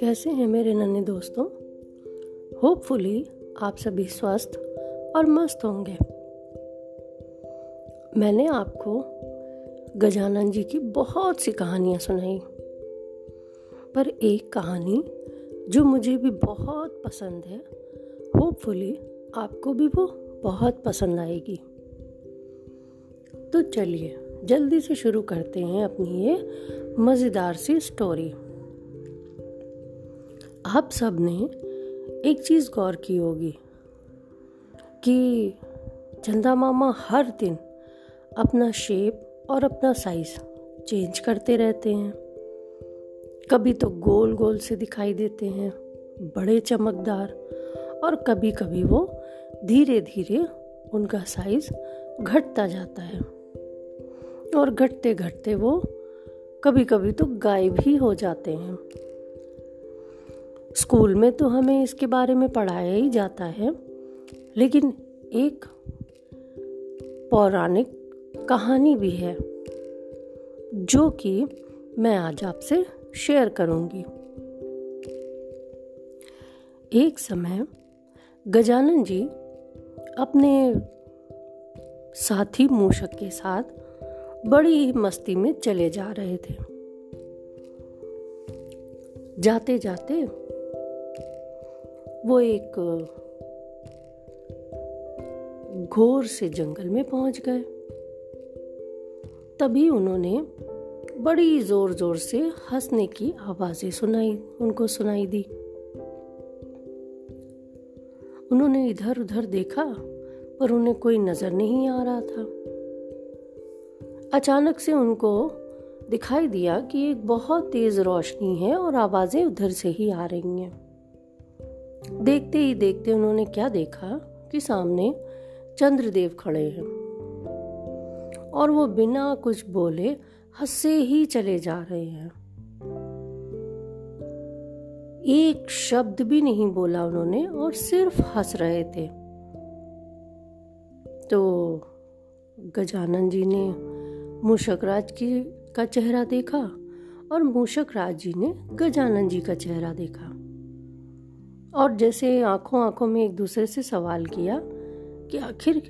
कैसे हैं मेरे नन्हे दोस्तों? होपफुली आप सभी स्वस्थ और मस्त होंगे। मैंने आपको गजानन जी की बहुत सी कहानियाँ सुनाई। पर एक कहानी जो मुझे भी बहुत पसंद है होपफुली आपको भी वो बहुत पसंद आएगी। तो चलिए, जल्दी से शुरू करते हैं अपनी ये मज़ेदार सी स्टोरी आप सबने एक चीज़ गौर की होगी कि चंदा मामा हर दिन अपना शेप और अपना साइज़ चेंज करते रहते हैं। कभी तो गोल गोल से दिखाई देते हैं, बड़े चमकदार और कभी कभी वो धीरे धीरे उनका साइज़ घटता जाता है। और घटते घटते वो कभी कभी तो गायब ही हो जाते हैं। स्कूल में तो हमें इसके बारे में पढ़ाया ही जाता है, लेकिन एक पौराणिक कहानी भी है, जो कि मैं आज आपसे शेयर करूँगी। एक समय गजानन जी अपने साथी मूषक के साथ बड़ी ही मस्ती में चले जा रहे थे। जाते जाते वो एक घोर से जंगल में पहुँच गए। तभी उन्होंने बड़ी ज़ोर ज़ोर से हंसने की आवाज़ें सुनाई, उनको सुनाई दी। उन्होंने इधर उधर देखा, पर उन्हें कोई नज़र नहीं आ रहा था। अचानक से उनको दिखाई दिया कि एक बहुत तेज रोशनी है और आवाज़ें उधर से ही आ रही हैं। देखते ही देखते उन्होंने क्या देखा कि सामने चंद्रदेव खड़े हैं और वो बिना कुछ बोले हंसे ही चले जा रहे हैं। एक शब्द भी नहीं बोला उन्होंने और सिर्फ़ हंस रहे थे। तो गजानन जी ने मूषक राज की का चेहरा देखा और मूषक राज जी ने गजानन जी का चेहरा देखा। और जैसे आँखों आँखों में एक दूसरे से सवाल किया कि आखिर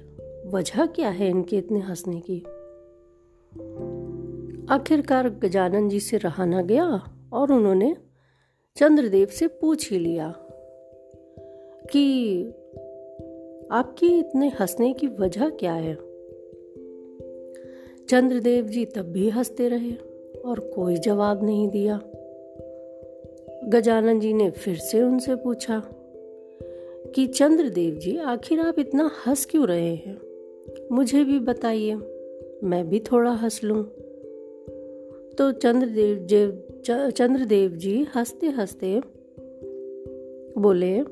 वजह क्या है इनके इतने हंसने की? आखिरकार गजानन जी से रहा ना गया और उन्होंने चंद्रदेव से पूछ ही लिया कि आपकी इतने हंसने की वजह क्या है? चंद्रदेव जी तब भी हँसते रहे और कोई जवाब नहीं दिया। गजानन जी ने फिर से उनसे पूछा कि, चंद्रदेव जी, आखिर आप इतना हंस क्यों रहे हैं? मुझे भी बताइए, मैं भी थोड़ा हंस लूँ। तो चंद्रदेव जी चंद्रदेव जी हँसते हँसते बोले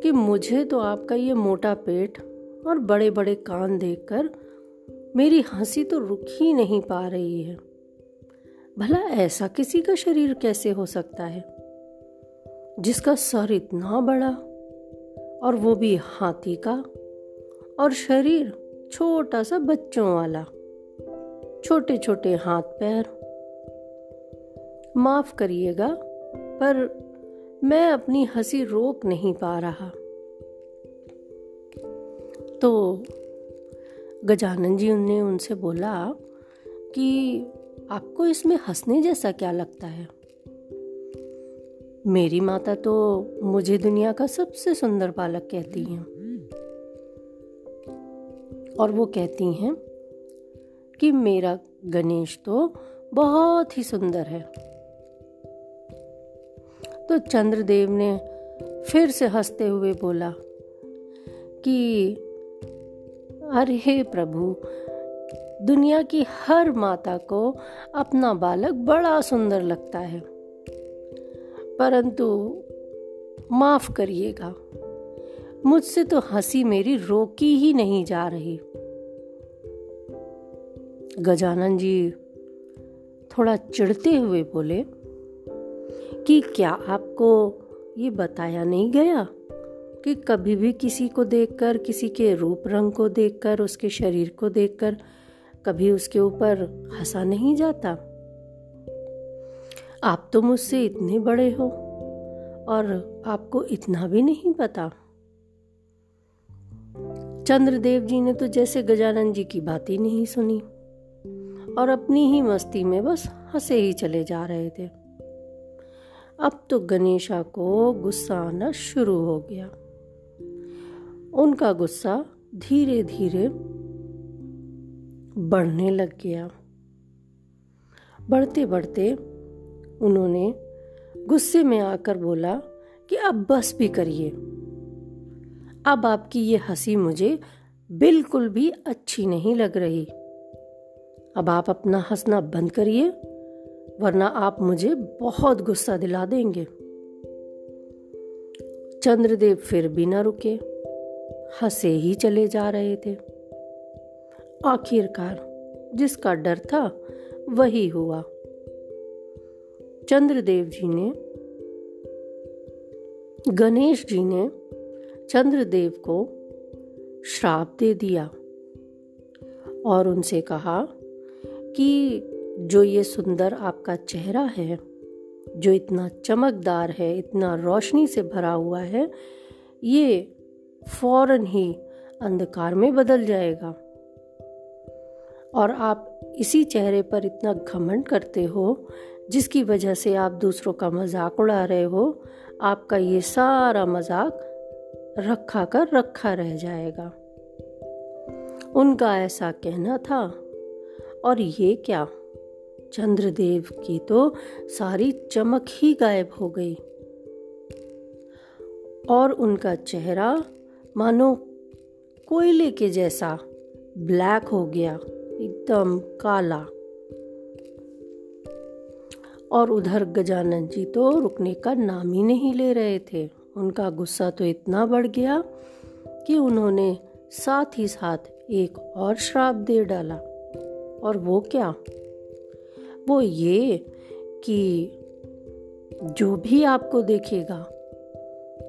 कि, मुझे तो आपका ये मोटा पेट और बड़े बड़े कान देखकर मेरी हँसी तो रुक ही नहीं पा रही है। भला ऐसा किसी का शरीर कैसे हो सकता है? जिसका सर इतना बड़ा और वो भी हाथी का और शरीर छोटा सा बच्चों वाला छोटे छोटे हाथ पैर। माफ़ करिएगा, पर मैं अपनी हँसी रोक नहीं पा रहा। तो गजानन जी ने उनसे बोला कि आपको इसमें हंसने जैसा क्या लगता है? मेरी माता तो मुझे दुनिया का सबसे सुंदर बालक कहती हैं। और वो कहती हैं कि मेरा गणेश तो बहुत ही सुंदर है। तो चंद्रदेव ने फिर से हँसते हुए बोला कि अरे प्रभु, दुनिया की हर माता को अपना बालक बड़ा सुंदर लगता है। परंतु माफ़ करिएगा, मुझसे तो हँसी मेरी रोकी ही नहीं जा रही। गजानन जी थोड़ा चिढ़ते हुए बोले, कि क्या आपको ये बताया नहीं गया? कि कभी भी किसी को देखकर, किसी के रूप रंग को देखकर, उसके शरीर को देखकर कभी उसके ऊपर हंसा नहीं जाता। आप तो मुझसे इतने बड़े हो और आपको इतना भी नहीं पता। चंद्रदेव जी ने तो जैसे गजानन जी की बात ही नहीं सुनी और अपनी ही मस्ती में बस हंसे ही चले जा रहे थे। अब तो गणेशा को गुस्सा आना शुरू हो गया। उनका गुस्सा धीरे धीरे बढ़ने लग गया। बढ़ते बढ़ते उन्होंने गुस्से में आकर बोला कि अब बस भी करिए। अब आपकी ये हँसी मुझे बिल्कुल भी अच्छी नहीं लग रही। अब आप अपना हंसना बंद करिए, वरना आप मुझे बहुत गुस्सा दिला देंगे। चंद्रदेव फिर भी ना रुके। हंसे ही चले जा रहे थे। आखिरकार जिसका डर था, वही हुआ। चंद्रदेव जी ने, गणेश जी ने चंद्रदेव को श्राप दे दिया और उनसे कहा कि जो ये सुंदर आपका चेहरा है, जो इतना चमकदार है, इतना रोशनी से भरा हुआ है, ये फ़ौरन ही अंधकार में बदल जाएगा। और आप इसी चेहरे पर इतना घमंड करते हो, जिसकी वजह से आप दूसरों का मज़ाक उड़ा रहे हो, आपका ये सारा मज़ाक रखा कर रखा रह जाएगा। उनका ऐसा कहना था। और ये क्या? चंद्रदेव की तो सारी चमक ही गायब हो गई। और उनका चेहरा मानो कोयले के जैसा ब्लैक हो गया, एकदम काला। और उधर गजानन जी तो रुकने का नाम ही नहीं ले रहे थे। उनका गुस्सा तो इतना बढ़ गया कि उन्होंने साथ ही साथ एक और श्राप दे डाला। और वो क्या? वो ये कि जो भी आपको देखेगा,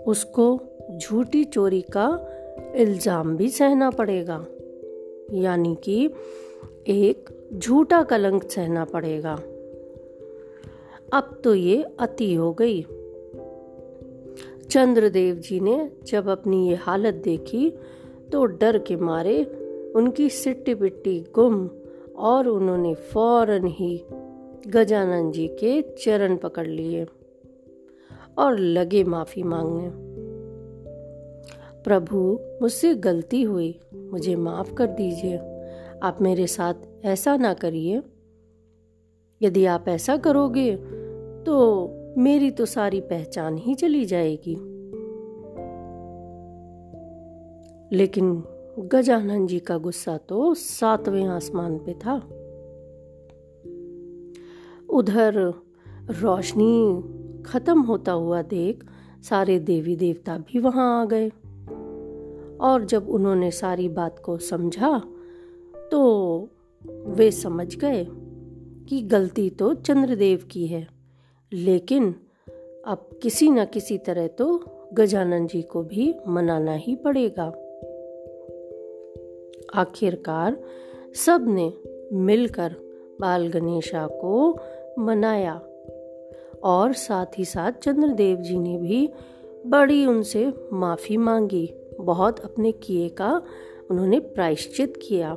उसको झूठी चोरी का इल्ज़ाम भी सहना पड़ेगा। यानी कि एक झूठा कलंक सहना पड़ेगा। अब तो ये अति हो गई। चंद्रदेव जी ने जब अपनी ये हालत देखी तो डर के मारे उनकी सिट्टी पिट्टी गुम और उन्होंने फ़ौरन ही गजानन जी के चरण पकड़ लिए और लगे माफ़ी मांगने। प्रभु, मुझसे गलती हुई। मुझे माफ़ कर दीजिए। आप मेरे साथ ऐसा ना करिए। यदि आप ऐसा करोगे तो मेरी तो सारी पहचान ही चली जाएगी। लेकिन गजानन जी का गुस्सा तो सातवें आसमान पे था। उधर रोशनी खत्म होता हुआ देख सारे देवी देवता भी वहाँ आ गए। और जब उन्होंने सारी बात को समझा तो वे समझ गए कि गलती तो चंद्रदेव की है, लेकिन अब किसी न किसी तरह तो गजानन जी को भी मनाना ही पड़ेगा। आखिरकार सबने मिलकर बाल गणेशा को मनाया और साथ ही साथ चंद्रदेव जी ने भी बड़ी उनसे माफ़ी मांगी। बहुत अपने किए का उन्होंने प्रायश्चित किया।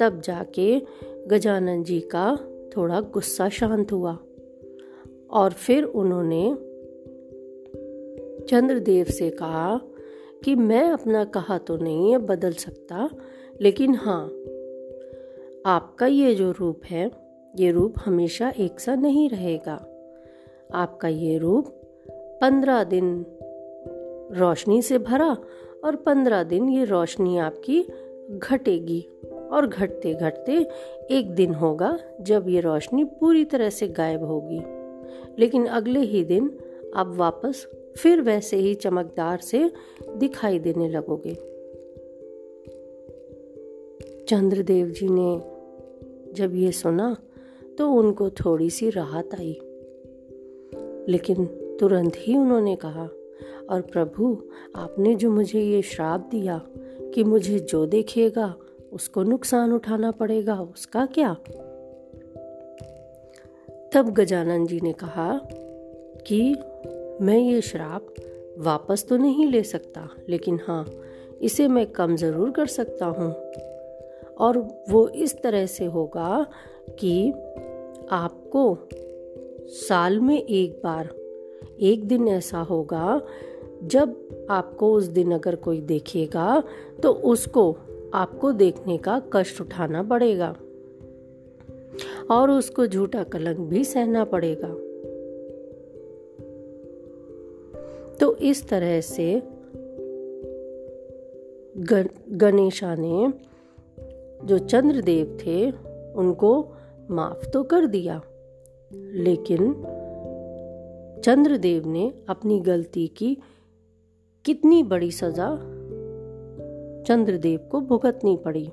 तब जाके गजानन जी का थोड़ा गुस्सा शांत हुआ और फिर उन्होंने चंद्रदेव से कहा कि मैं अपना कहा तो नहीं है, बदल सकता, लेकिन हाँ आपका ये जो रूप है, ये रूप हमेशा एक सा नहीं रहेगा। आपका ये रूप पंद्रह दिन रोशनी से भरा और पंद्रह दिन ये रोशनी आपकी घटेगी और घटते घटते एक दिन होगा जब ये रोशनी पूरी तरह से गायब होगी। लेकिन अगले ही दिन आप वापस फिर वैसे ही चमकदार से दिखाई देने लगोगे। चंद्रदेव जी ने जब ये सुना तो उनको थोड़ी सी राहत आई। लेकिन तुरंत ही उन्होंने कहा और प्रभु, आपने जो मुझे ये श्राप दिया कि मुझे जो देखेगा, उसको नुकसान उठाना पड़ेगा, उसका क्या? तब गजानन जी ने कहा कि, मैं ये श्राप वापस तो नहीं ले सकता, लेकिन हाँ इसे मैं कम ज़रूर कर सकता हूँ। और वो इस तरह से होगा कि आपको साल में एक बार एक दिन ऐसा होगा, जब आपको उस दिन अगर कोई देखेगा तो उसको आपको देखने का कष्ट उठाना पड़ेगा। और उसको झूठा कलंक भी सहना पड़ेगा। तो इस तरह से गणेशा ने जो चंद्रदेव थे, उनको माफ़ तो कर दिया। लेकिन चंद्रदेव ने अपनी गलती की। कितनी बड़ी सजा? चंद्रदेव को भुगतनी पड़ी।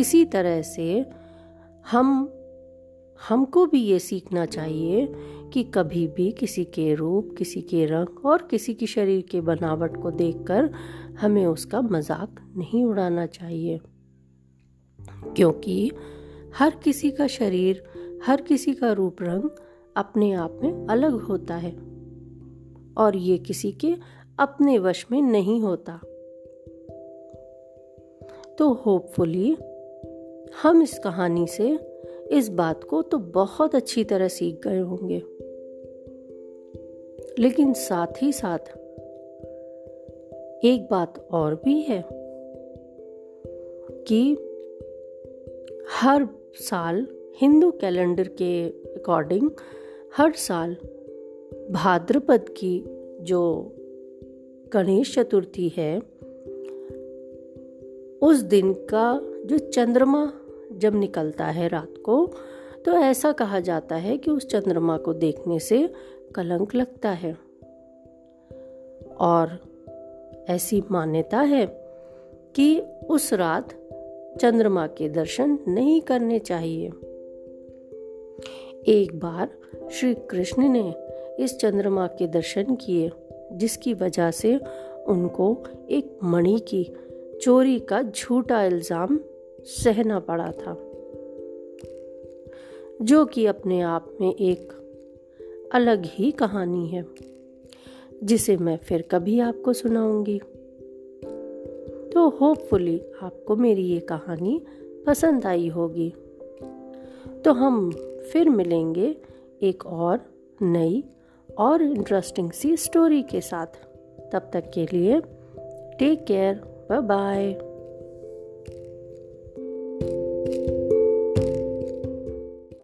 इसी तरह से हम, हमको भी ये सीखना चाहिए कि कभी भी किसी के रूप, किसी के रंग और किसी की शरीर के बनावट को देखकर हमें उसका मज़ाक नहीं उड़ाना चाहिए। क्योंकि हर किसी का शरीर, हर किसी का रूप रंग अपने आप में अलग होता है। और ये किसी के अपने वश में नहीं होता। तो होपफुली हम इस कहानी से इस बात को तो बहुत अच्छी तरह सीख गए होंगे। लेकिन साथ ही साथ, एक बात और भी है कि हर साल हिंदू कैलेंडर के अकॉर्डिंग हर साल भाद्रपद की जो गणेश चतुर्थी है, उस दिन का जो चंद्रमा जब निकलता है रात को तो ऐसा कहा जाता है कि उस चंद्रमा को देखने से कलंक लगता है। और ऐसी मान्यता है कि उस रात चंद्रमा के दर्शन नहीं करने चाहिए। एक बार श्री कृष्ण ने इस चंद्रमा के दर्शन किए, जिसकी वजह से उनको एक मणि की चोरी का झूठा इल्ज़ाम सहना पड़ा था, जो कि अपने आप में एक अलग ही कहानी है, जिसे मैं फिर कभी आपको सुनाऊँगी। तो होपफुली आपको मेरी ये कहानी पसंद आई होगी। तो हम फिर मिलेंगे एक और नई और इंटरेस्टिंग सी स्टोरी के साथ। तब तक के लिए टेक केयर बाय बाय